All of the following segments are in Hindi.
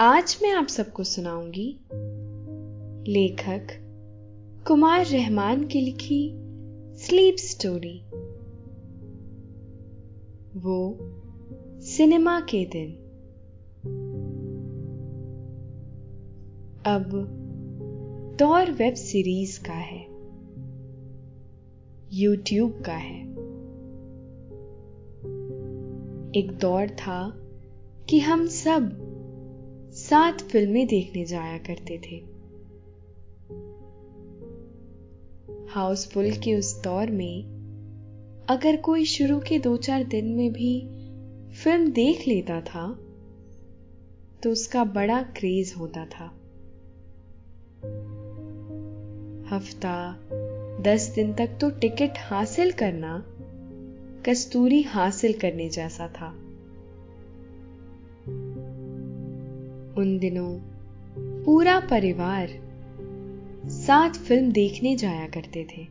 आज मैं आप सबको सुनाऊँगी लेखक कुमार रहमान की लिखी स्लीप स्टोरी। वो सिनेमा के दिन। अब दौर वेब सीरीज़ का है। यूट्यूब का है। एक दौर था कि हम सब सात फ़िल्में देखने जाया करते थे। हाउसफुल के उस दौर में, अगर कोई शुरू के दो चार दिन में भी फ़िल्म देख लेता था तो उसका बड़ा क्रेज होता था। हफ़्ता, दस दिन तक तो टिकट हासिल करना कस्तूरी हासिल करने जैसा था। उन दिनों पूरा परिवार साथ फ़िल्म देखने जाया करते थे।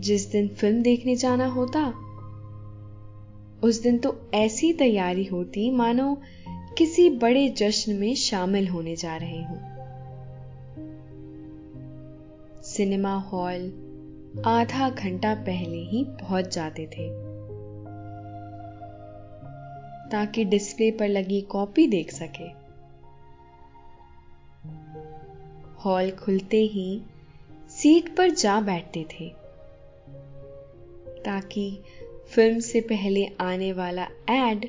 जिस दिन फ़िल्म देखने जाना होता, उस दिन तो ऐसी तैयारी होती मानो किसी बड़े जश्न में शामिल होने जा रहे हों। सिनेमा हॉल आधा घंटा पहले ही पहुँच जाते थे। ताकि डिस्प्ले पर लगी कॉपी देख सके। हॉल खुलते ही सीट पर जा बैठते थे, ताकि फ़िल्म से पहले आने वाला एड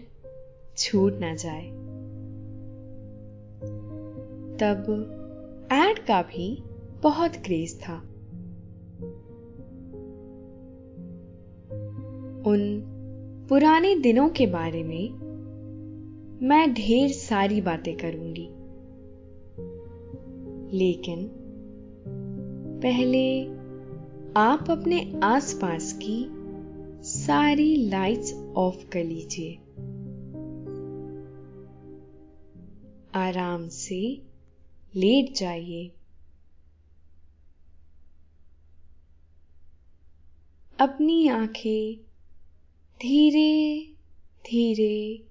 छूट ना जाए। तब एड का भी बहुत क्रेज था। उन पुराने दिनों के बारे में मैं ढेर सारी बातें करूँगी। लेकिन पहले आप अपने आसपास की सारी लाइट्स ऑफ़ कर लीजिए। आराम से लेट जाइए। अपनी आँखें धीरे धीरे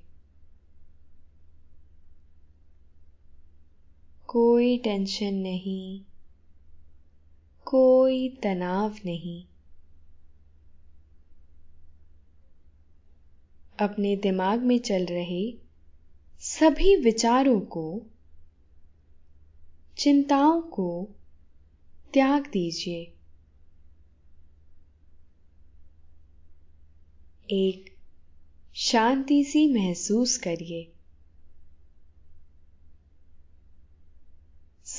कोई टेंशन नहीं, कोई तनाव नहीं। अपने दिमाग में चल रहे सभी विचारों को, चिंताओं को त्याग दीजिए। एक शांति सी महसूस करिए।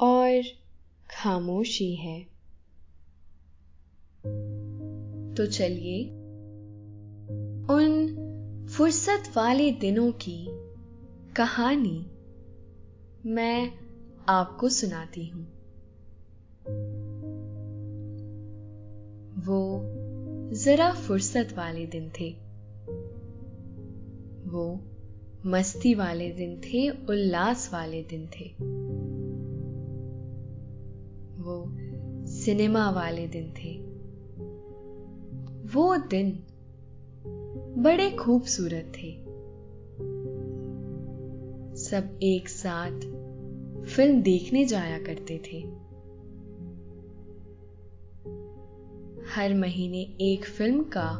और खामोशी है। तो चलिए, उन फुर्सत वाले दिनों की कहानी मैं आपको सुनाती हूँ। वो जरा फुर्सत वाले दिन थे। वो मस्ती वाले दिन थे, उल्लास वाले दिन थे। वो सिनेमा वाले दिन थे। वो दिन बड़े खूबसूरत थे। सब एक साथ फ़िल्म देखने जाया करते थे। हर महीने एक फ़िल्म का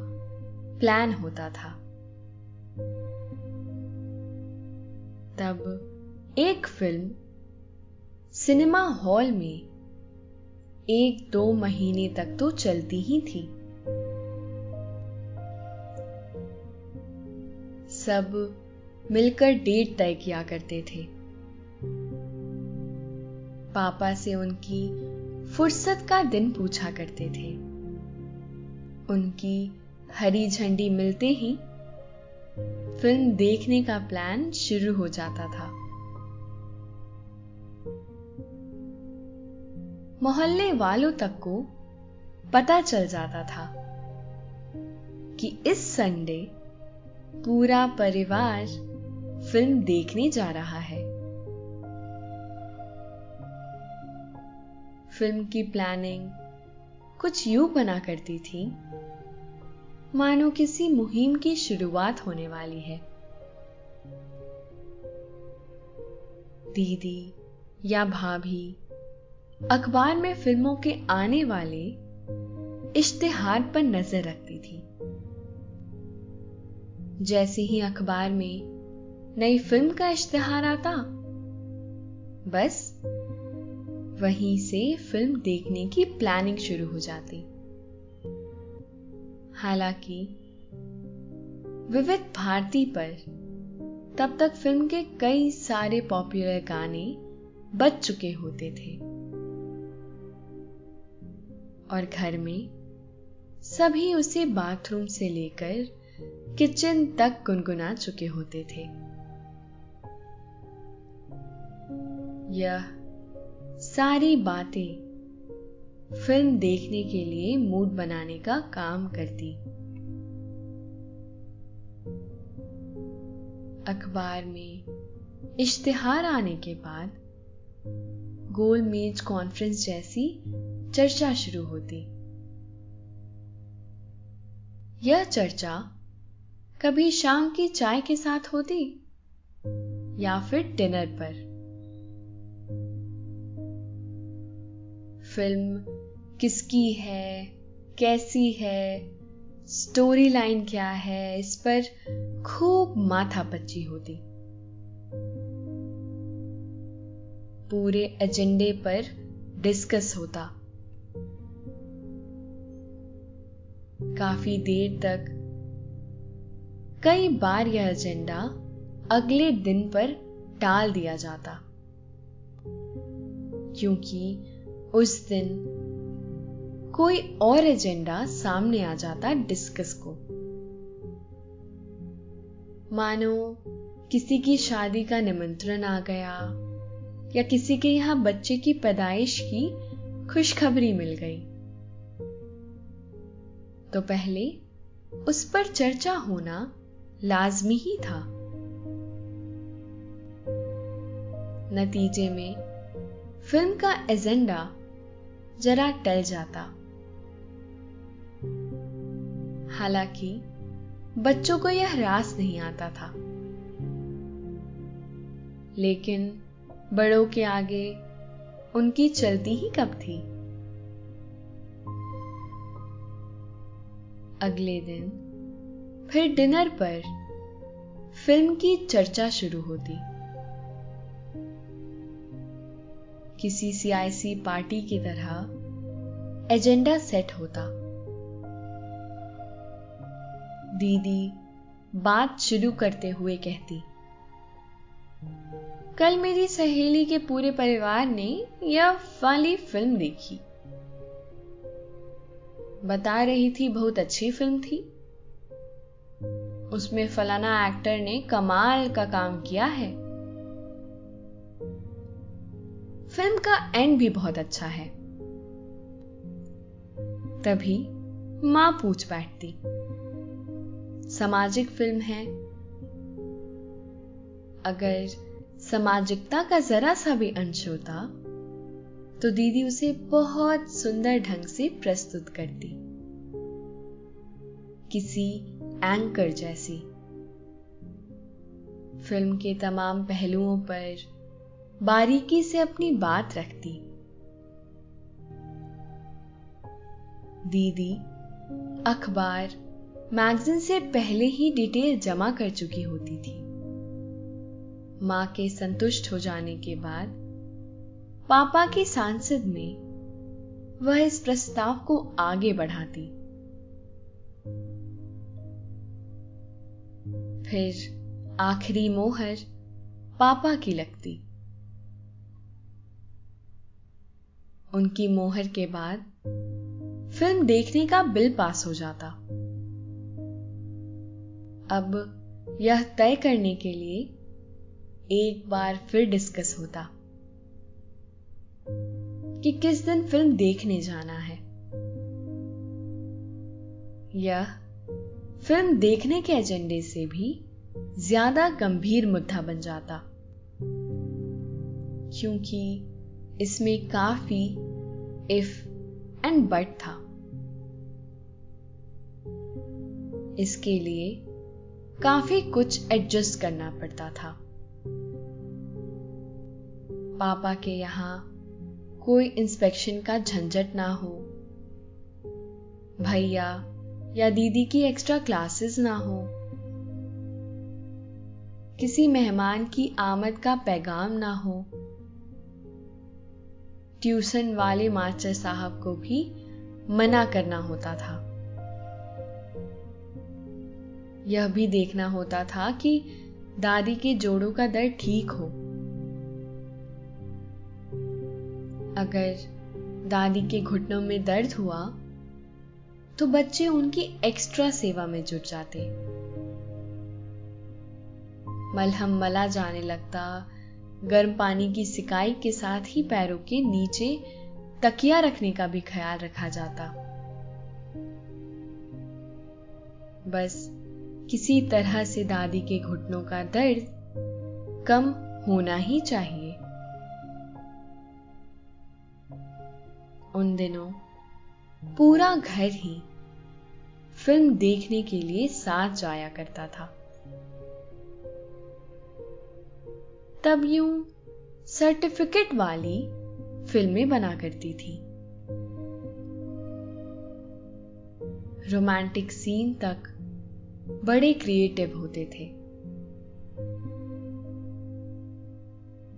प्लान होता था। तब एक फ़िल्म सिनेमा हॉल में एक दो महीने तक तो चलती ही थी। सब मिलकर डेट तय किया करते थे। पापा से उनकी फुर्सत का दिन पूछा करते थे। उनकी हरी झंडी मिलते ही फ़िल्म देखने का प्लान शुरू हो जाता था। मोहल्ले वालों तक को पता चल जाता था कि इस संडे पूरा परिवार फ़िल्म देखने जा रहा है। फ़िल्म की प्लानिंग कुछ यूँ बना करती थी, मानो किसी मुहिम की शुरुआत होने वाली है। दीदी या भाभी अखबार में फ़िल्मों के आने वाले इश्तिहार पर नज़र रखती थी। जैसे ही अखबार में नई फ़िल्म का इश्तिहार आता, बस वहीं से फ़िल्म देखने की प्लानिंग शुरू हो जाती। हालाँकि विविध भारती पर तब तक फ़िल्म के कई सारे पॉपुलर गाने बज चुके होते थे। और घर में सभी उसे बाथरूम से लेकर किचन तक गुनगुना चुके होते थे। यह सारी बातें फ़िल्म देखने के लिए मूड बनाने का काम करती। अखबार में इश्तिहार आने के बाद गोल मेज कॉन्फ्रेंस जैसी चर्चा शुरू होती। यह चर्चा कभी शाम की चाय के साथ होती या फिर डिनर पर? फ़िल्म किसकी है, कैसी है स्टोरी लाइन क्या है, इस पर खूब माथा पच्ची होती। पूरे एजेंडे पर डिस्कस होता। काफ़ी देर तक। कई बार यह एजेंडा अगले दिन पर टाल दिया जाता। क्योंकि उस दिन कोई और एजेंडा सामने आ जाता डिस्कस को। मानो किसी की शादी का निमंत्रण आ गया, या किसी के यहाँ बच्चे की पैदाइश की खुशखबरी मिल गई। तो पहले उस पर चर्चा होना लाजमी ही था। नतीजे में फ़िल्म का एजेंडा जरा टल जाता। हालाँकि बच्चों को यह रास नहीं आता था। लेकिन बड़ों के आगे उनकी चलती ही कब थी? अगले दिन, फिर डिनर पर फ़िल्म की चर्चा शुरू होती। किसी सियासी पार्टी की तरह एजेंडा सेट होता। दीदी बात शुरू करते हुए कहती, कल मेरी सहेली के पूरे परिवार ने यह वाली फ़िल्म देखी। बता रही थी, बहुत अच्छी फ़िल्म थी। उसमें फलाना एक्टर ने कमाल का काम किया है। फ़िल्म का एंड भी बहुत अच्छा है। तभी माँ पूछ बैठती, सामाजिक फ़िल्म है? अगर सामाजिकता का जरा सा भी अंश होता तो दीदी उसे बहुत सुंदर ढंग से प्रस्तुत करती। किसी एंकर जैसी। फ़िल्म के तमाम पहलुओं पर बारीकी से अपनी बात रखती। दीदी अखबार मैगजीन से पहले ही डिटेल जमा कर चुकी होती थी। माँ के संतुष्ट हो जाने के बाद पापा की सांसद में वह इस प्रस्ताव को आगे बढ़ाती। फिर आखिरी मोहर पापा की लगती। उनकी मोहर के बाद फ़िल्म देखने का बिल पास हो जाता। अब यह तय करने के लिए एक बार फिर डिस्कस होता। कि किस दिन फ़िल्म देखने जाना है। यह फ़िल्म देखने के एजेंडे से भी ज़्यादा गंभीर मुद्दा बन जाता। क्योंकि इसमें काफ़ी इफ़ एंड बट था। इसके लिए काफ़ी कुछ एडजस्ट करना पड़ता था। पापा के यहाँ कोई इंस्पेक्शन का झंझट ना हो। भैया या दीदी की एक्स्ट्रा क्लासेस ना हो। किसी मेहमान की आमद का पैगाम ना हो। ट्यूशन वाले मास्टर साहब को भी मना करना होता था। यह भी देखना होता था कि दादी के जोड़ों का दर्द ठीक हो। अगर दादी के घुटनों में दर्द हुआ तो बच्चे उनकी एक्स्ट्रा सेवा में जुट जाते। मलहम मला जाने लगता, गर्म पानी की सिकाई के साथ ही पैरों के नीचे तकिया रखने का भी ख्याल रखा जाता। बस किसी तरह से दादी के घुटनों का दर्द कम होना ही चाहिए। उन दिनों पूरा घर ही फ़िल्म देखने के लिए साथ जाया करता था। तब यूँ सर्टिफिकेट वाली फ़िल्में बना करती थी। रोमांटिक सीन तक बड़े क्रिएटिव होते थे।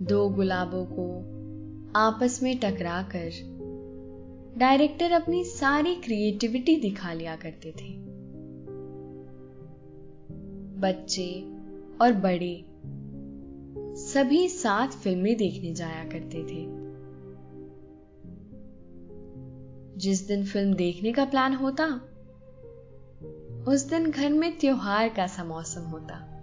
दो गुलाबों को आपस में टकराकर डायरेक्टर अपनी सारी क्रिएटिविटी दिखा लिया करते थे। बच्चे और बड़े सभी साथ फ़िल्में देखने जाया करते थे। जिस दिन फ़िल्म देखने का प्लान होता, उस दिन घर में त्योहार का सा मौसम होता।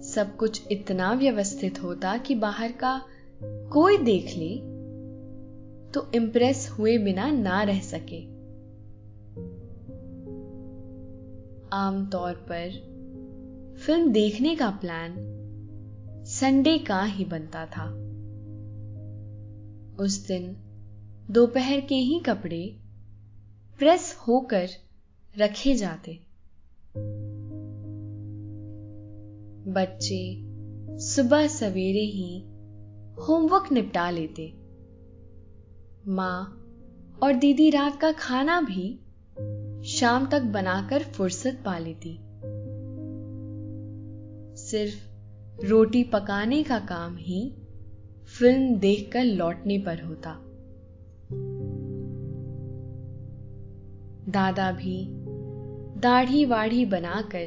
सब कुछ इतना व्यवस्थित होता कि बाहर का कोई देख ले तो इंप्रेस हुए बिना ना रह सके। आमतौर पर फ़िल्म देखने का प्लान संडे का ही बनता था। उस दिन, दोपहर के ही कपड़े प्रेस होकर रखे जाते। बच्चे सुबह सवेरे ही होमवर्क निपटा लेते। माँ और दीदी रात का खाना भी शाम तक बनाकर फुर्सत पा लेती। सिर्फ़ रोटी पकाने का काम ही फ़िल्म देखकर लौटने पर होता। दादा भी दाढ़ी वाढ़ी बनाकर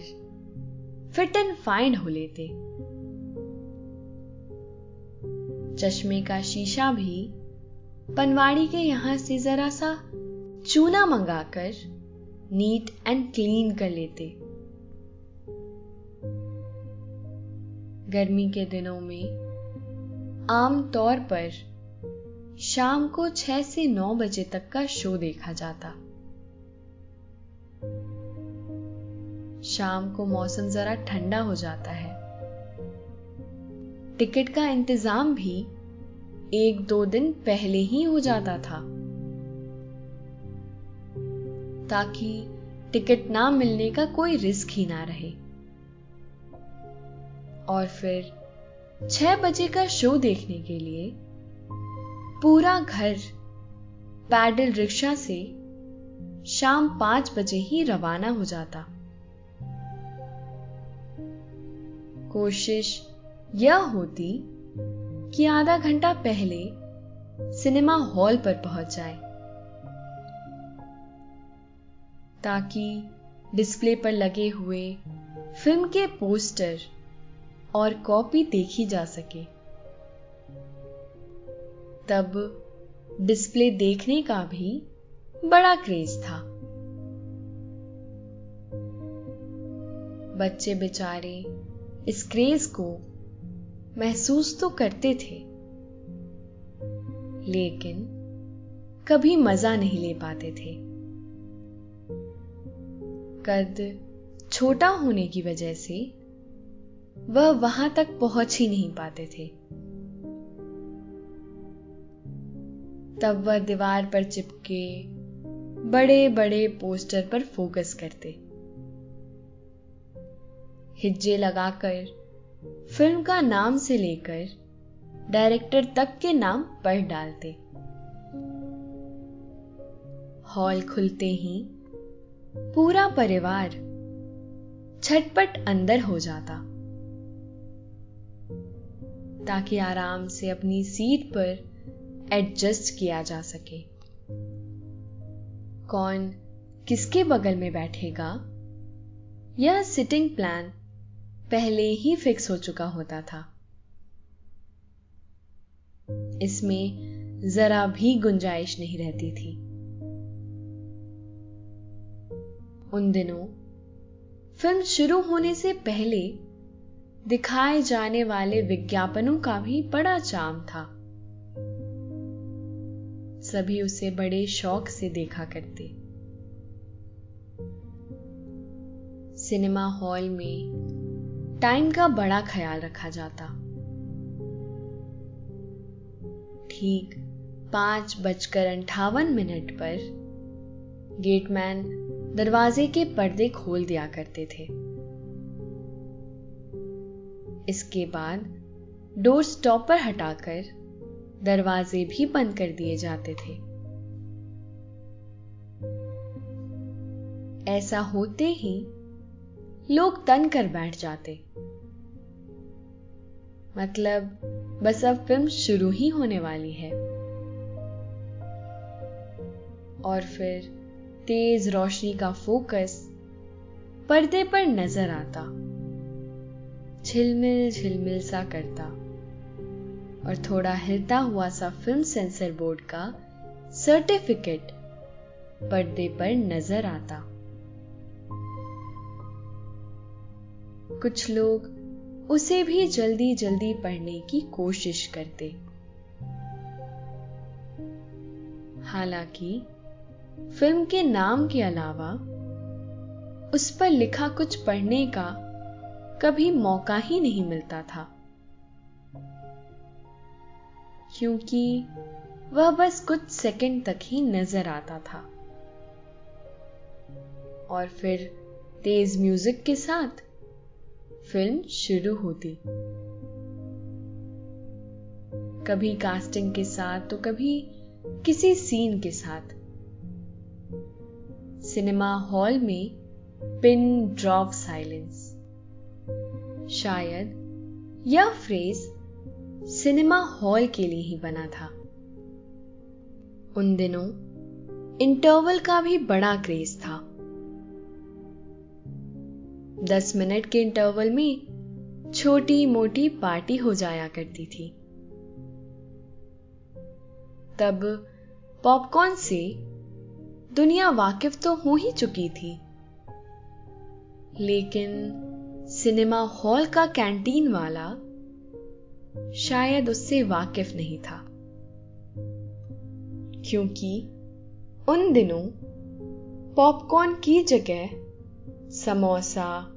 फिट एंड फाइन हो लेते। चश्मे का शीशा भी पनवाड़ी के यहाँ से जरा सा चूना मंगाकर नीट एंड क्लीन कर लेते। गर्मी के दिनों में आम तौर पर शाम को छह से नौ बजे तक का शो देखा जाता। शाम को मौसम जरा ठंडा हो जाता है। टिकट का इंतज़ाम भी एक दो दिन पहले ही हो जाता था। ताकि टिकट ना मिलने का कोई रिस्क ही ना रहे। और फिर छह बजे का शो देखने के लिए पूरा घर पैडल रिक्शा से शाम पाँच बजे ही रवाना हो जाता। कोशिश यह होती कि आधा घंटा पहले सिनेमा हॉल पर पहुँच जाए, ताकि डिस्प्ले पर लगे हुए फ़िल्म के पोस्टर और कॉपी देखी जा सके। तब डिस्प्ले देखने का भी बड़ा क्रेज था। बच्चे बेचारे इस क्रेज को महसूस तो करते थे। लेकिन कभी मज़ा नहीं ले पाते थे। कद छोटा होने की वजह से वह वहाँ तक पहुँच ही नहीं पाते थे। तब वह दीवार पर चिपके बड़े बड़े पोस्टर पर फोकस करते। हिज्जे लगाकर फ़िल्म का नाम से लेकर डायरेक्टर तक के नाम पढ़ डालते। हॉल खुलते ही पूरा परिवार छटपट अंदर हो जाता। ताकि आराम से अपनी सीट पर एडजस्ट किया जा सके। कौन किसके बगल में बैठेगा? यह सिटिंग प्लान पहले ही फिक्स हो चुका होता था। इसमें जरा भी गुंजाइश नहीं रहती थी। उन दिनों फ़िल्म शुरू होने से पहले दिखाए जाने वाले विज्ञापनों का भी बड़ा चाम था। सभी उसे बड़े शौक से देखा करते। सिनेमा हॉल में टाइम का बड़ा ख्याल रखा जाता। ठीक पाँच बजकर अंठावन मिनट पर गेटमैन दरवाजे के पर्दे खोल दिया करते थे। इसके बाद डोर स्टॉपर हटाकर दरवाजे भी बंद कर दिए जाते थे। ऐसा होते ही लोग तन कर बैठ जाते। मतलब बस अब फ़िल्म शुरू ही होने वाली है। और फिर, तेज रोशनी का फोकस पर्दे पर नज़र आता। झिलमिल झिलमिल सा करता। और थोड़ा हिलता हुआ सा फ़िल्म सेंसर बोर्ड का सर्टिफिकेट पर्दे पर नज़र आता। कुछ लोग उसे भी जल्दी जल्दी पढ़ने की कोशिश करते। हालाँकि, फ़िल्म के नाम के अलावा, उस पर लिखा कुछ पढ़ने का कभी मौका ही नहीं मिलता था। क्योंकि वह बस कुछ सेकंड तक ही नज़र आता था। और फिर तेज म्यूज़िक के साथ फ़िल्म शुरू होती। कभी कास्टिंग के साथ तो कभी किसी सीन के साथ। सिनेमा हॉल में पिन ड्रॉप साइलेंस शायद यह फ्रेज सिनेमा हॉल के लिए ही बना था। उन दिनों इंटरवल का भी बड़ा क्रेज था। दस मिनट के इंटरवल में छोटी मोटी पार्टी हो जाया करती थी। तब पॉपकॉर्न से दुनिया वाकिफ तो हो ही चुकी थी। लेकिन सिनेमा हॉल का कैंटीन वाला शायद उससे वाकिफ नहीं था। क्योंकि उन दिनों पॉपकॉर्न की जगह समोसा,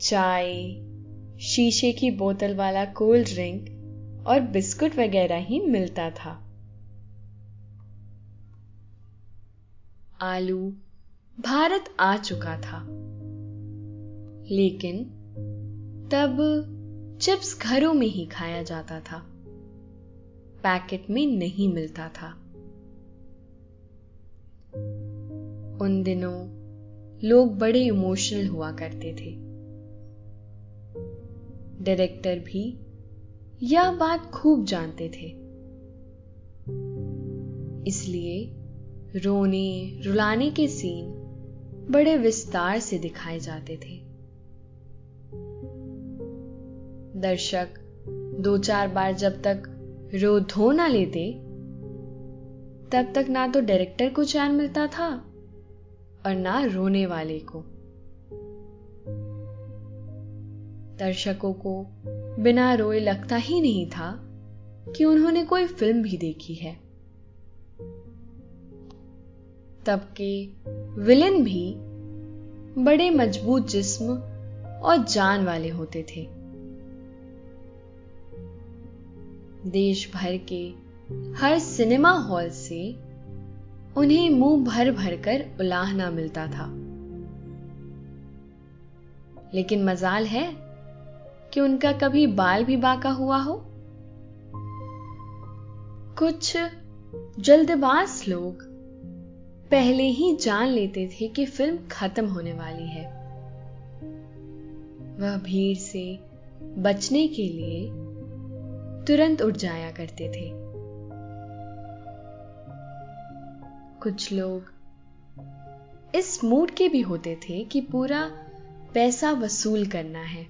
चाय, शीशे की बोतल वाला कोल्ड ड्रिंक और बिस्कुट वगैरह ही मिलता था। आलू भारत आ चुका था। लेकिन तब चिप्स घरों में ही खाया जाता था। पैकेट में नहीं मिलता था। उन दिनों लोग बड़े इमोशनल हुआ करते थे। डायरेक्टर भी यह बात खूब जानते थे। इसलिए रोने, रुलाने के सीन बड़े विस्तार से दिखाए जाते थे। दर्शक दो चार बार जब तक रो धो ना लेते, तब तक ना तो डायरेक्टर को चैन मिलता था। और ना रोने वाले को। दर्शकों को बिना रोए लगता ही नहीं था कि उन्होंने कोई फ़िल्म भी देखी है। तब के विलेन भी बड़े मज़बूत जिस्म और जान वाले होते थे। देश भर के हर सिनेमा हॉल से उन्हें मुँह भर भर कर उलाहना मिलता था। लेकिन मजाल है कि उनका कभी बाल भी बाका हुआ हो। कुछ जल्दबाज लोग पहले ही जान लेते थे कि फ़िल्म खत्म होने वाली है। वह भीड़ से बचने के लिए तुरंत उठ जाया करते थे। कुछ लोग इस मूड के भी होते थे कि पूरा पैसा वसूल करना है।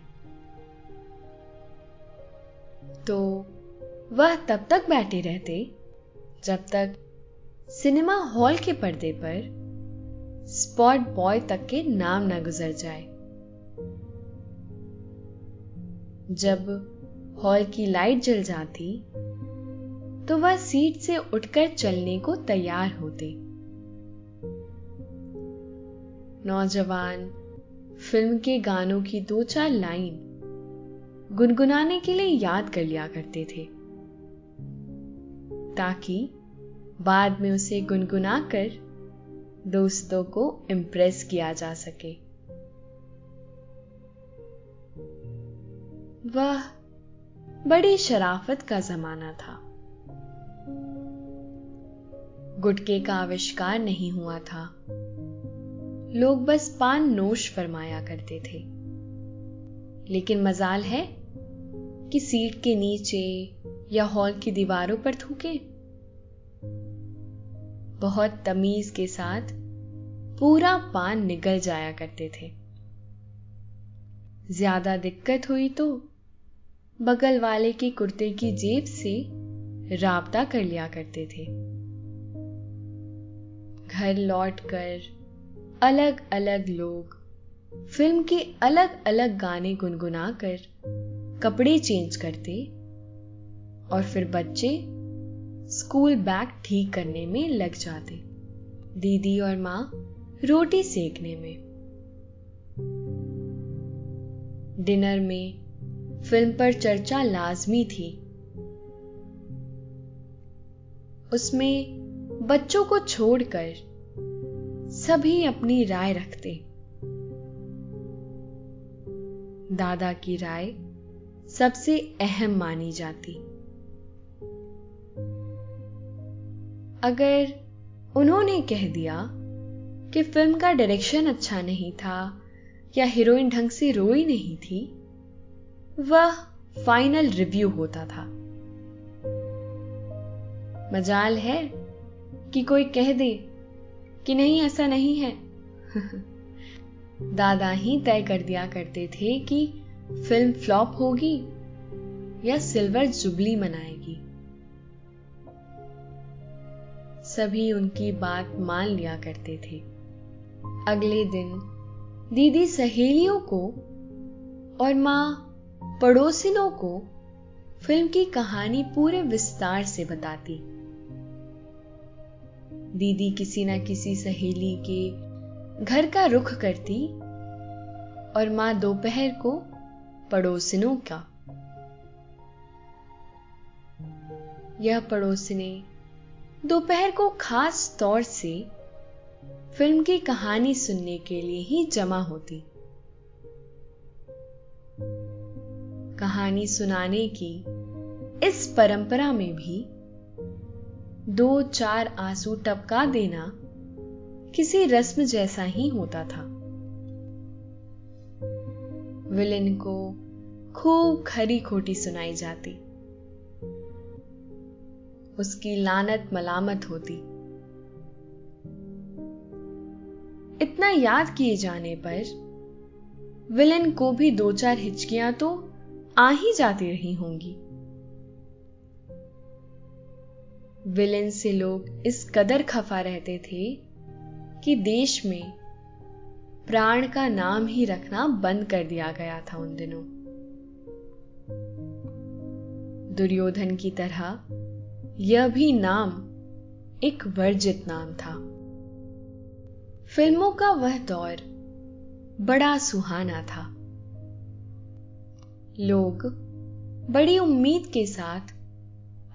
तो वह तब तक बैठे रहते जब तक सिनेमा हॉल के पर्दे पर स्पॉट बॉय तक के नाम ना गुजर जाए। जब हॉल की लाइट जल जाती तो वह सीट से उठकर चलने को तैयार होते। नौजवान, फ़िल्म के गानों की दो चार लाइन गुनगुनाने के लिए याद कर लिया करते थे। ताकि बाद में उसे गुनगुना कर दोस्तों को इम्प्रेस किया जा सके। वह बड़ी शराफत का जमाना था। गुटके का आविष्कार नहीं हुआ था। लोग बस पान नोश फरमाया करते थे। लेकिन मजाल है कि सीट के नीचे या हॉल की दीवारों पर थूके। बहुत तमीज के साथ पूरा पान निकल जाया करते थे। ज़्यादा दिक्कत हुई तो बगल वाले के कुर्ते की जेब से राबता कर लिया करते थे। घर लौटकर अलग अलग लोग फ़िल्म के अलग अलग गाने गुनगुनाकर कपड़े चेंज करते और फिर बच्चे स्कूल बैग ठीक करने में लग जाते। दीदी और माँ रोटी सेकने में। डिनर में फ़िल्म पर चर्चा लाजमी थी। उसमें बच्चों को छोड़कर सभी अपनी राय रखते दादा की राय सबसे अहम मानी जाती। अगर उन्होंने कह दिया कि फ़िल्म का डायरेक्शन अच्छा नहीं था या हीरोइन ढंग से रोई नहीं थी, वह फाइनल रिव्यू होता था। मजाल है कि कोई कह दे कि नहीं, ऐसा नहीं है। दादा ही तय कर दिया करते थे कि फ़िल्म फ्लॉप होगी या सिल्वर जुबली मनाएगी। सभी उनकी बात मान लिया करते थे। अगले दिन दीदी सहेलियों को और माँ पड़ोसिनों को फ़िल्म की कहानी पूरे विस्तार से बताती। दीदी किसी ना किसी सहेली के घर का रुख करती और माँ दोपहर को पड़ोसनों का। यह पड़ोसने दोपहर को खास तौर से फ़िल्म की कहानी सुनने के लिए ही जमा होती। कहानी सुनाने की इस परंपरा में भी दो चार आँसू टपका देना किसी रस्म जैसा ही होता था। विलेन को खूब खरी खोटी सुनाई जाती। उसकी लानत मलामत होती। इतना याद किए जाने पर विलेन को भी दो चार हिचकियाँ तो आ ही जाती रही होंगी। विलेन से लोग इस कदर खफा रहते थे कि देश में प्राण का नाम ही रखना बंद कर दिया गया था उन दिनों। दुर्योधन की तरह यह भी नाम एक वर्जित नाम था। फ़िल्मों का वह दौर बड़ा सुहाना था। लोग बड़ी उम्मीद के साथ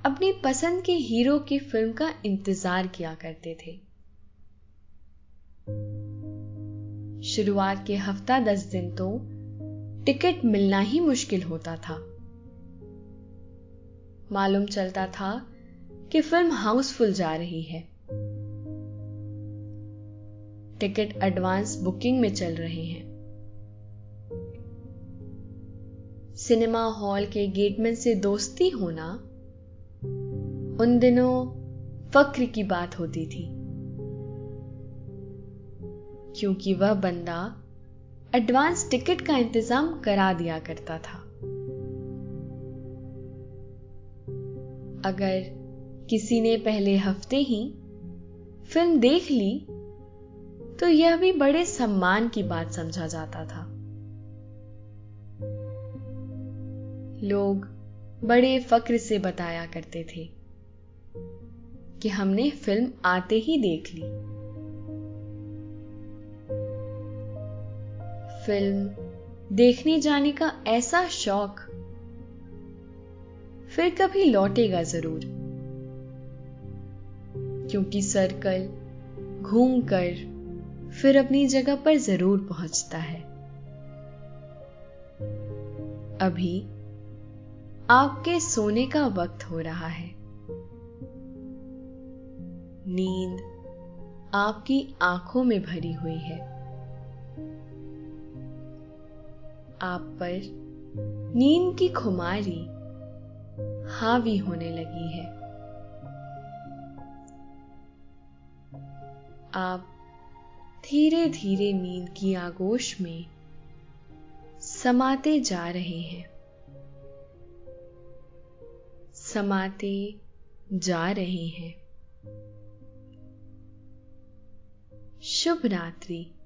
अपनी पसंद के हीरो की फ़िल्म का इंतज़ार किया करते थे। शुरुआत के हफ़्ता दस दिन तो टिकट मिलना ही मुश्किल होता था। मालूम चलता था कि फ़िल्म हाउसफुल जा रही है। टिकट एडवांस बुकिंग में चल रहे हैं। सिनेमा हॉल के गेटमैन से दोस्ती होना उन दिनों फक्र की बात होती थी। क्योंकि वह बंदा एडवांस टिकट का इंतज़ाम करा दिया करता था। अगर किसी ने पहले हफ़्ते ही फ़िल्म देख ली तो यह भी बड़े सम्मान की बात समझा जाता था। लोग बड़े फक्र से बताया करते थे। कि हमने फ़िल्म आते ही देख ली। फ़िल्म देखने जाने का ऐसा शौक, फिर कभी लौटेगा ज़रूर। क्योंकि सर्कल घूमकर फिर अपनी जगह पर ज़रूर पहुँचता है। अभी आपके सोने का वक्त हो रहा है। नींद आपकी आँखों में भरी हुई है। आप पर नींद की खुमारी हावी होने लगी है। आप धीरे धीरे नींद की आगोश में समाते जा रहे हैं। समाते जा रहे हैं। शुभ रात्रि।